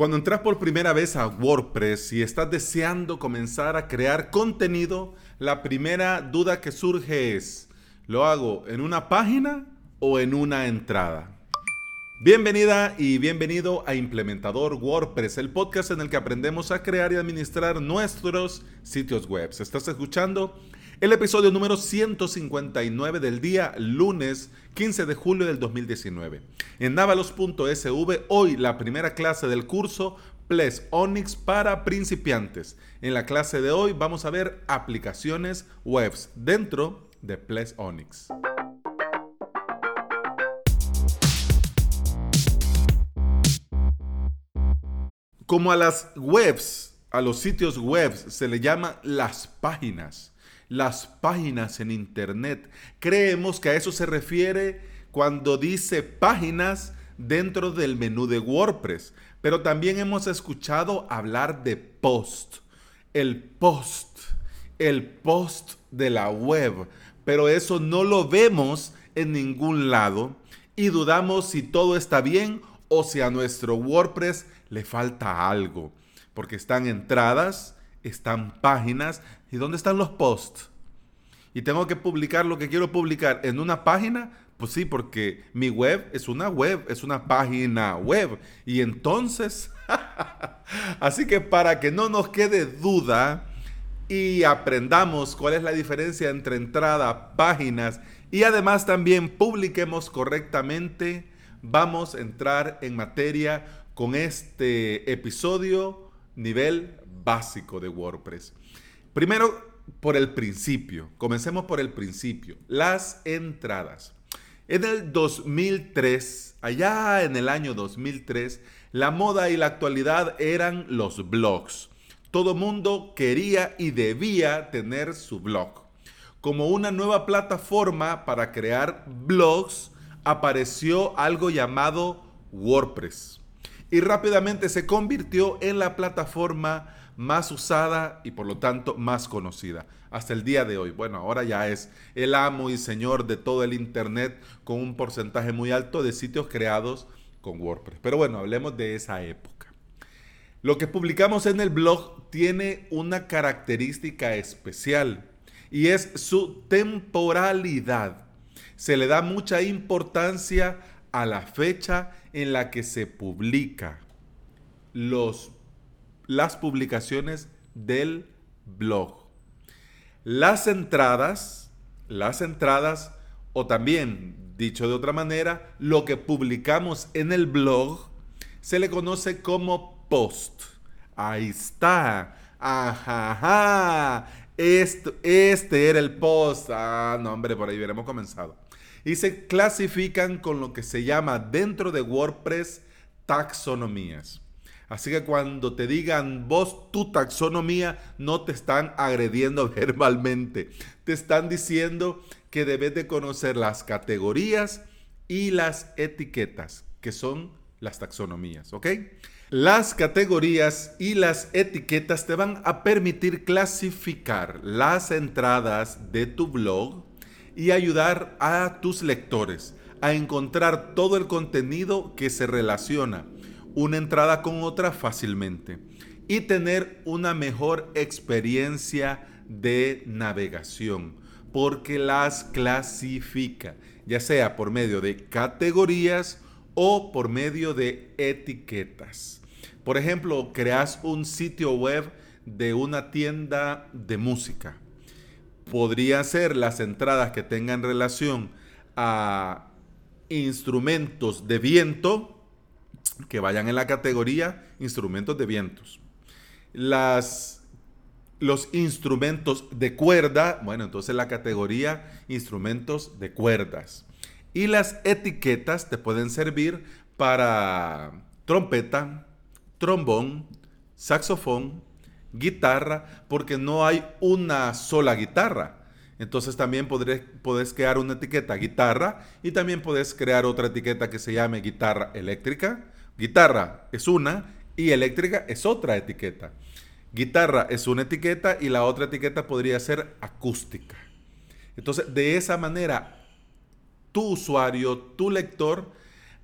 Cuando entras por primera vez a WordPress y estás deseando comenzar a crear contenido, la primera duda que surge es, ¿lo hago en una página o en una entrada? Bienvenida y bienvenido a Implementador WordPress, el podcast en el que aprendemos a crear y administrar nuestros sitios web. Estás escuchando el episodio número 159 del día lunes 15 de julio del 2019. En navalos.sv, hoy la primera clase del curso Ples Onyx para principiantes. En la clase de hoy vamos a ver aplicaciones webs dentro de Ples Onyx. Como a las webs, a los sitios web se le llama las páginas las páginas en Internet. Creemos que a eso se refiere cuando dice páginas dentro del menú de WordPress. Pero también hemos escuchado hablar de post. El post. El post de la web. Pero eso no lo vemos en ningún lado. Y dudamos si todo está bien o si a nuestro WordPress le falta algo. Porque están entradas, están páginas. ¿Y dónde están los posts? Y tengo que publicar lo que quiero publicar en una página. Pues sí, porque mi web es una web, es una página web. Y entonces, así que para que no nos quede duda y aprendamos cuál es la diferencia entre entrada, páginas y además también publiquemos correctamente, vamos a entrar en materia con este episodio nivel básico de WordPress. Primero, por el principio. Comencemos por el principio. Las entradas. En el 2003, allá en el año 2003, la moda y la actualidad eran los blogs. Todo mundo quería y debía tener su blog. Como una nueva plataforma para crear blogs, apareció algo llamado WordPress. Y rápidamente se convirtió en la plataforma más usada y por lo tanto más conocida hasta el día de hoy. Bueno, ahora ya es el amo y señor de todo el Internet con un porcentaje muy alto de sitios creados con WordPress. Pero bueno, hablemos de esa época. Lo que publicamos en el blog tiene una característica especial y es su temporalidad. Se le da mucha importancia a la fecha en la que se publica. Los las publicaciones del blog. Las entradas, las entradas, o también, dicho de otra manera, lo que publicamos en el blog, se le conoce como post. Ahí está. Ajá, Este, este era el post. Ah, no, hombre, por ahí hubiéramos comenzado. Y se clasifican con lo que se llama dentro de WordPress taxonomías. Así que cuando te digan vos tu taxonomía, no te están agrediendo verbalmente. Te están diciendo que debes de conocer las categorías y las etiquetas, que son las taxonomías, ¿ok? Las categorías y las etiquetas te van a permitir clasificar las entradas de tu blog y ayudar a tus lectores a encontrar todo el contenido que se relaciona una entrada con otra fácilmente y tener una mejor experiencia de navegación porque las clasifica, ya sea por medio de categorías o por medio de etiquetas. Por ejemplo, creas un sitio web de una tienda de música. Podría ser las entradas que tengan relación a instrumentos de viento, que vayan en la categoría instrumentos de vientos. Las, los instrumentos de cuerda, bueno, entonces la categoría instrumentos de cuerdas. Y las etiquetas te pueden servir para trompeta, trombón, saxofón, guitarra, porque no hay una sola guitarra. Entonces también podré, puedes crear una etiqueta guitarra y también puedes crear otra etiqueta que se llame guitarra eléctrica, Guitarra es una y eléctrica es otra etiqueta. Guitarra es una etiqueta y la otra etiqueta podría ser acústica. Entonces, de esa manera, tu usuario, tu lector,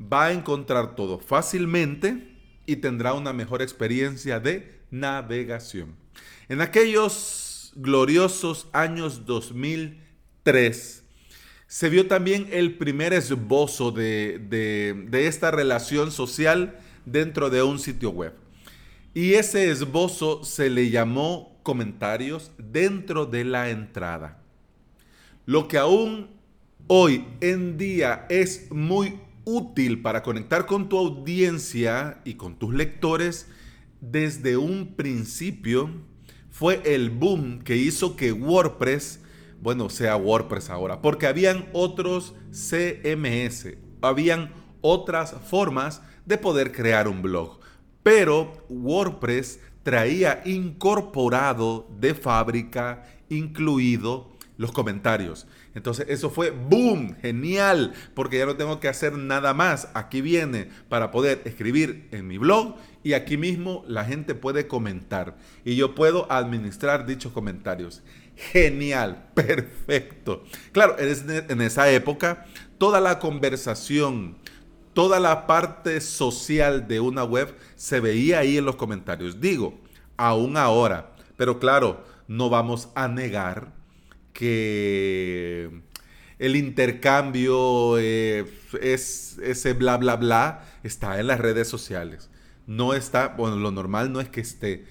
va a encontrar todo fácilmente, y tendrá una mejor experiencia de navegación. En aquellos gloriosos años 2003, se vio también el primer esbozo de, de, esta relación social dentro de un sitio web. Y ese esbozo se le llamó comentarios dentro de la entrada. Lo que aún hoy en día es muy útil para conectar con tu audiencia y con tus lectores, desde un principio fue el boom que hizo que WordPress, bueno, sea WordPress ahora, porque habían otros CMS, habían otras formas de poder crear un blog. Pero WordPress traía incorporado de fábrica, incluido los comentarios. Entonces eso fue boom, genial, porque ya no tengo que hacer nada más. Aquí viene para poder escribir en mi blog y aquí mismo la gente puede comentar y yo puedo administrar dichos comentarios. Genial, perfecto. Claro, en esa época toda la conversación, toda la parte social de una web se veía ahí en los comentarios. Digo, aún ahora, pero claro, no vamos a negar que el intercambio, eh, es, ese bla, bla, bla, está en las redes sociales. No está, bueno, lo normal no es que esté,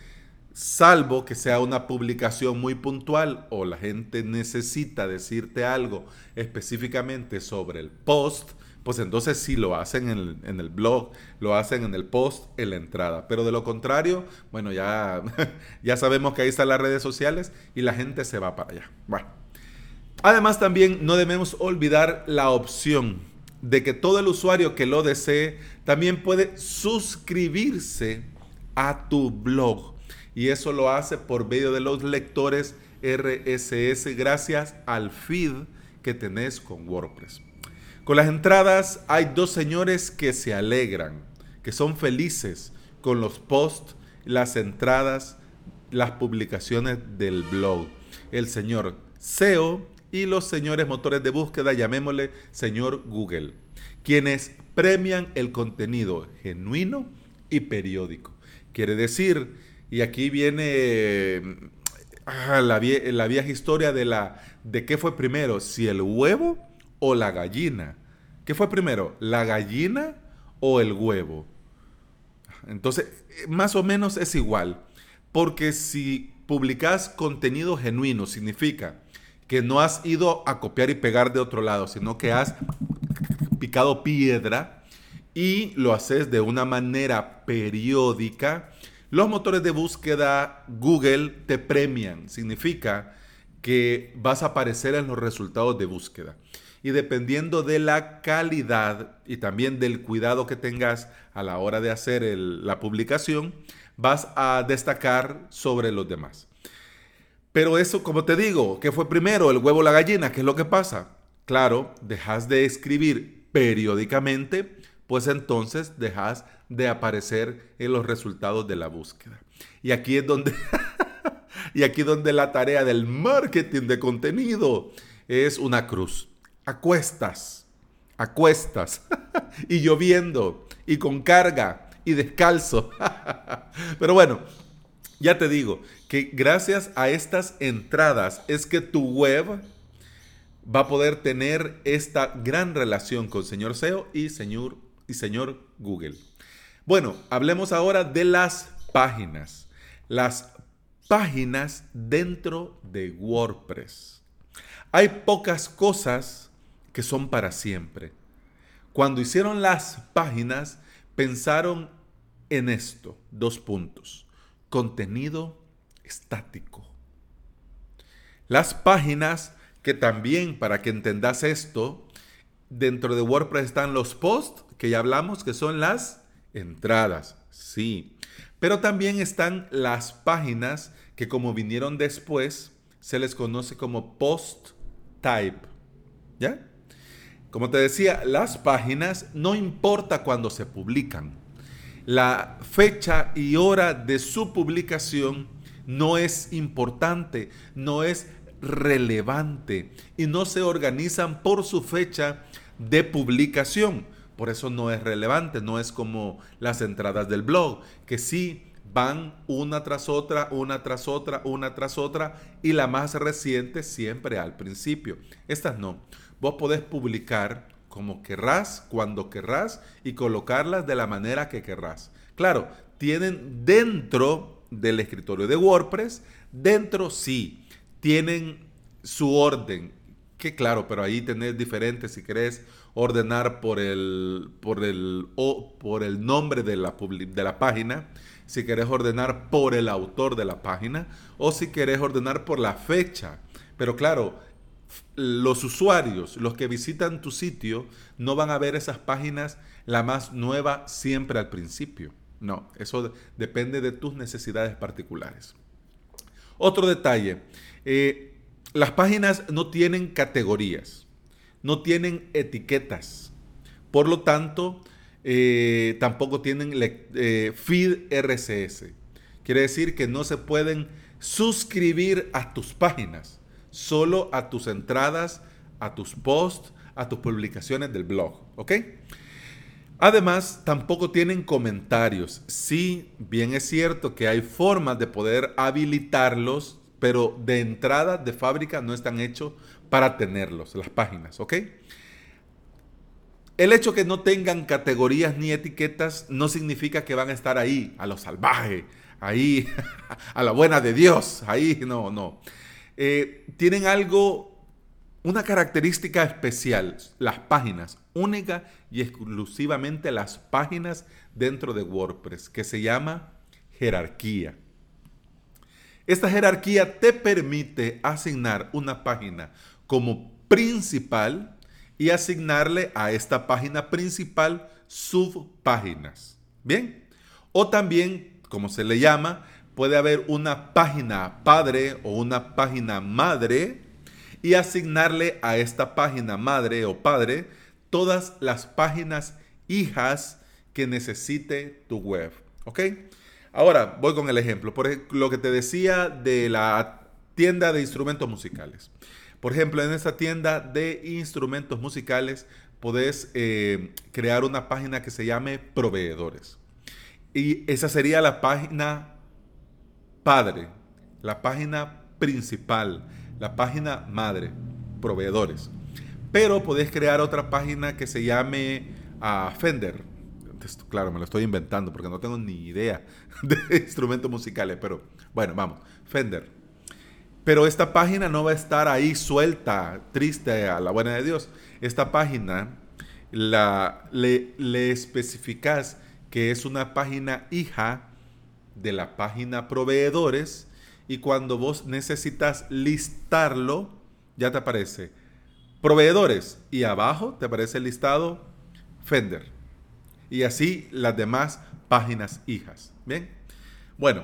salvo que sea una publicación muy puntual o la gente necesita decirte algo específicamente sobre el post, pues entonces sí lo hacen en el, blog, lo hacen en el post, en la entrada. Pero de lo contrario, bueno, ya, ya sabemos que ahí están las redes sociales y la gente se va para allá. Bueno. Además también no debemos olvidar la opción de que todo el usuario que lo desee también puede suscribirse a tu blog. Y eso lo hace por medio de los lectores RSS gracias al feed que tenés con WordPress. Con las entradas hay dos señores que se alegran, que son felices con los posts, las entradas, las publicaciones del blog. El señor SEO y los señores motores de búsqueda, llamémosle señor Google, quienes premian el contenido genuino y periódico. Quiere decir, y aquí viene ah, la, la vieja historia de, la, de qué fue primero, si el huevo o la gallina. ¿Qué fue primero? ¿La gallina o el huevo? Entonces, más o menos es igual. Porque si publicas contenido genuino, significa que no has ido a copiar y pegar de otro lado, sino que has picado piedra y lo haces de una manera periódica, los motores de búsqueda Google te premian. Significa que vas a aparecer en los resultados de búsqueda y dependiendo de la calidad y también del cuidado que tengas a la hora de hacer la publicación, vas a destacar sobre los demás. Pero eso, como te digo, ¿qué fue primero, el huevo o la gallina? ¿Qué es lo que pasa? Claro, dejas de escribir periódicamente, pues entonces dejas de aparecer en los resultados de la búsqueda. Y aquí es donde, y aquí donde la tarea del marketing de contenido es una cruz acuestas, acuestas, y lloviendo, y con carga, y descalzo. Pero bueno, ya te digo que gracias a estas entradas es que tu web va a poder tener esta gran relación con señor SEO y señor, y señor Google. Bueno, hablemos ahora de las páginas. Las páginas dentro de WordPress. Hay pocas cosas que son para siempre. Cuando hicieron las páginas, pensaron en esto, dos puntos. Contenido estático. Las páginas, que también, para que entendas esto, dentro de WordPress están los posts, que ya hablamos, que son las entradas, sí. Pero también están las páginas que como vinieron después, se les conoce como post type. ¿Ya? Como te decía, las páginas no importa cuándo se publican. La fecha y hora de su publicación no es importante, no es relevante y no se organizan por su fecha de publicación. por eso no es relevante, no es como las entradas del blog, que sí van una tras otra, una tras otra, una tras otra, y la más reciente siempre al principio. Estas no. Vos podés publicar como querrás, cuando querrás, y colocarlas de la manera que querrás. Claro, tienen dentro del escritorio de WordPress, dentro sí, tienen su orden, que claro, pero ahí tenés diferentes si querés ordenar por el, por el, o por el nombre de la, de la página, si querés ordenar por el autor de la página o si querés ordenar por la fecha. Pero claro, los usuarios, los que visitan tu sitio, no van a ver esas páginas la más nueva siempre al principio. No, eso depende de tus necesidades particulares. Otro detalle, eh, las páginas no tienen categorías no tienen etiquetas. Por lo tanto, eh, tampoco tienen eh, feed RSS. Quiere decir que no se pueden suscribir a tus páginas, solo a tus entradas, a tus posts, a tus publicaciones del blog. ¿Ok? Además, tampoco tienen comentarios. Sí, bien es cierto que hay formas de poder habilitarlos, pero de entrada, de fábrica, no están hechos para tenerlos, las páginas, ¿ok? El hecho que no tengan categorías ni etiquetas no significa que van a estar ahí, a lo salvaje, ahí, a la buena de Dios, ahí, no, no. Eh, tienen algo, una característica especial, las páginas, única y exclusivamente las páginas dentro de WordPress, que se llama jerarquía. Esta jerarquía te permite asignar una página como principal y asignarle a esta página principal subpáginas. Bien. O también, como se le llama, puede haber una página padre o una página madre y asignarle a esta página madre o padre todas las páginas hijas que necesite tu web. ¿Ok? Ahora voy con el ejemplo. Por lo que te decía de la tienda de instrumentos musicales. Por ejemplo, en esta tienda de instrumentos musicales podés eh, crear una página que se llame proveedores. Y esa sería la página padre, la página principal, la página madre, proveedores. Pero podés crear otra página que se llame ah, Fender. claro, me lo estoy inventando porque no tengo ni idea de instrumentos musicales, pero bueno, vamos, Fender pero esta página no va a estar ahí suelta, triste a la buena de Dios. Esta página la, le, le especificas que es una página hija de la página proveedores y cuando vos necesitas listarlo, ya te aparece proveedores y abajo te aparece el listado Fender. Y así las demás páginas hijas. Bien. Bueno,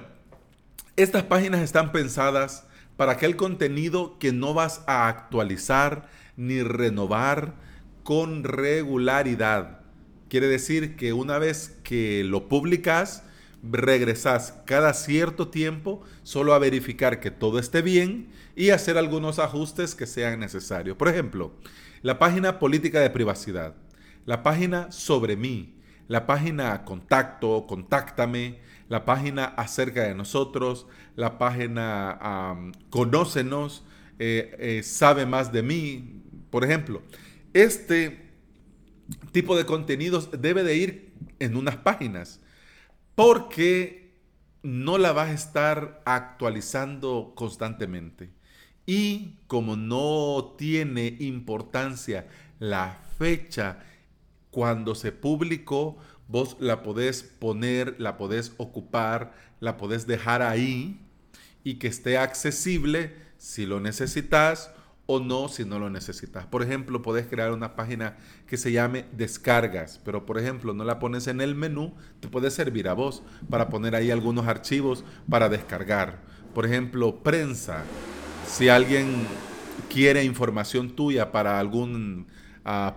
estas páginas están pensadas para aquel contenido que no vas a actualizar ni renovar con regularidad. Quiere decir que una vez que lo publicas, regresas cada cierto tiempo solo a verificar que todo esté bien y hacer algunos ajustes que sean necesarios. Por ejemplo, la página política de privacidad, la página sobre mí, la página contacto, contáctame, la página acerca de nosotros, la página conócenos, eh, eh, sabe más de mí. Por ejemplo, este tipo de contenidos debe de ir en unas páginas porque no la vas a estar actualizando constantemente. Y como no tiene importancia la fecha cuando se publicó, vos la podés poner, la podés ocupar, la podés dejar ahí y que esté accesible si lo necesitas o no si no lo necesitas. Por ejemplo, podés crear una página que se llame descargas, pero por ejemplo no la pones en el menú, te puede servir a vos para poner ahí algunos archivos para descargar. Por ejemplo, prensa. Si alguien quiere información tuya para algún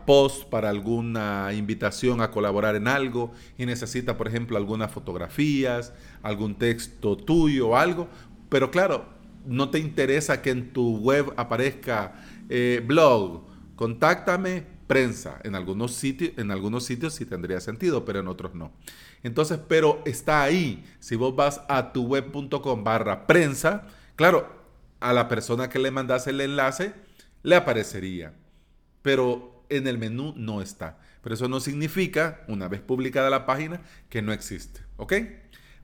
post para alguna invitación a colaborar en algo y necesita, por ejemplo, algunas fotografías, algún texto tuyo o algo, pero claro, no te interesa que en tu web aparezca eh, blog, contáctame prensa. En algunos, sitios, en algunos sitios sí tendría sentido, pero en otros no. Entonces, pero está ahí. Si vos vas a tu web.com barra prensa, claro, a la persona que le mandas el enlace le aparecería. Pero en el menú no está. Pero eso no significa, una vez publicada la página, que no existe. ¿Ok?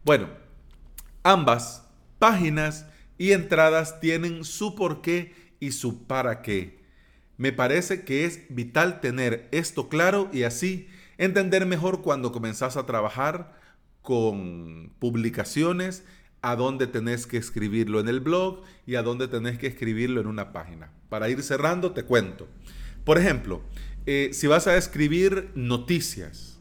Bueno, ambas páginas y entradas tienen su porqué y su para qué. Me parece que es vital tener esto claro y así entender mejor cuando comenzás a trabajar con publicaciones, a dónde tenés que escribirlo en el blog y a dónde tenés que escribirlo en una página. Para ir cerrando, te cuento. Por ejemplo, eh, si vas a escribir noticias,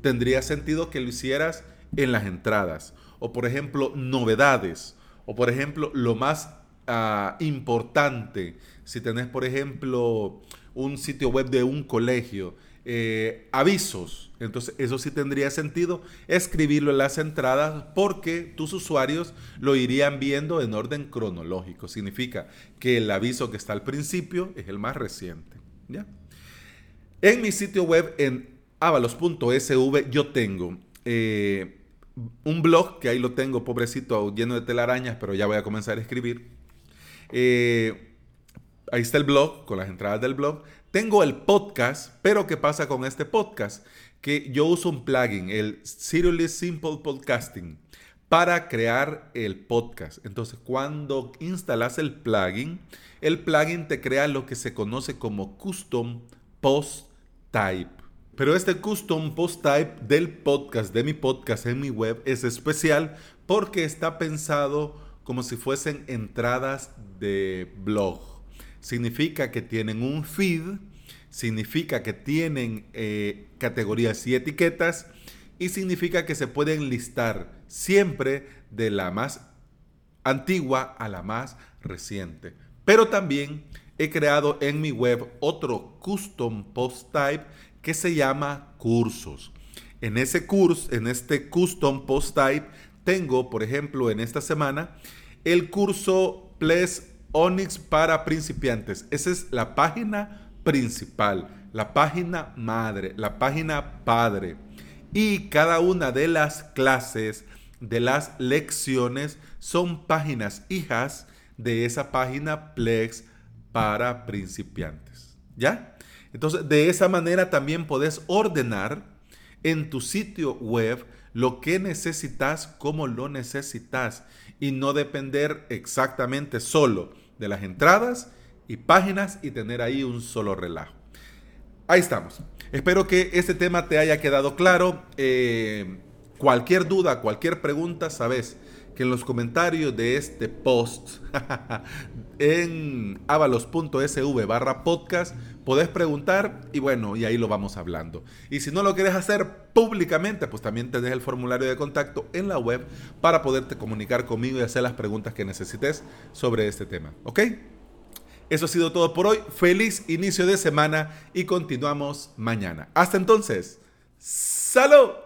tendría sentido que lo hicieras en las entradas. O por ejemplo, novedades. O por ejemplo, lo más Ah, importante, si tenés, por ejemplo, un sitio web de un colegio, eh, avisos, entonces eso sí tendría sentido escribirlo en las entradas porque tus usuarios lo irían viendo en orden cronológico. Significa que el aviso que está al principio es el más reciente. ¿ya? En mi sitio web en avalos.sv yo tengo eh, un blog que ahí lo tengo, pobrecito, lleno de telarañas, pero ya voy a comenzar a escribir eh, ahí está el blog, con las entradas del blog. Tengo el podcast, pero ¿qué pasa con este podcast? Que yo uso un plugin, el Seriously Simple Podcasting, para crear el podcast. Entonces, cuando instalas el plugin, el plugin te crea lo que se conoce como Custom Post Type. Pero este Custom Post Type del podcast, de mi podcast en mi web, es especial porque está pensado como si fuesen entradas de blog. Significa que tienen un feed, significa que tienen eh, categorías y etiquetas y significa que se pueden listar siempre de la más antigua a la más reciente. Pero también he creado en mi web otro custom post type que se llama cursos. En ese curso, en este custom post type, tengo, por ejemplo, en esta semana, el curso Ples Onyx para principiantes. Esa es la página principal, la página madre, la página padre. Y cada una de las clases, de las lecciones, son páginas hijas de esa página Plex para principiantes. ¿Ya? Entonces, de esa manera también puedes ordenar en tu sitio web lo que necesitas, como lo necesitas, y no depender exactamente solo de las entradas y páginas y tener ahí un solo relajo. Ahí estamos. Espero que este tema te haya quedado claro. Eh, cualquier duda, cualquier pregunta, sabes que en los comentarios de este post en avalos.sv barra podcast podés preguntar y bueno, y ahí lo vamos hablando. Y si no lo quieres hacer públicamente, pues también tenés el formulario de contacto en la web para poderte comunicar conmigo y hacer las preguntas que necesites sobre este tema. ¿Ok? Eso ha sido todo por hoy. Feliz inicio de semana y continuamos mañana. Hasta entonces. ¡Salud!